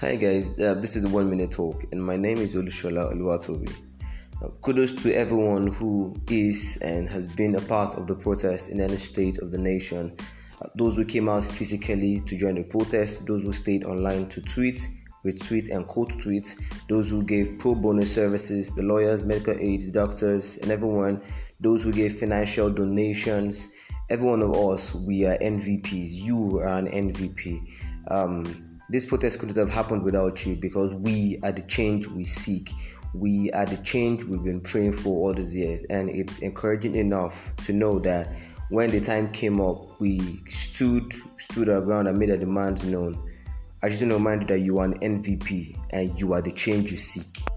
Hi guys, uh, this is a one minute talk, and my name is Olushola Oluwatobi. Uh, kudos to everyone who is and has been a part of the protest in any state of the nation. Uh, those who came out physically to join the protest, those who stayed online to tweet, retweet, and quote tweets, those who gave pro bono services, the lawyers, medical aides, doctors, and everyone, those who gave financial donations. Every one of us, we are MVPs. You are an MVP. Um, this protest couldn't have happened without you because we are the change we seek. We are the change we've been praying for all these years, and it's encouraging enough to know that when the time came up, we stood stood our ground and made our demands known. I just want to remind you that you are an MVP and you are the change you seek.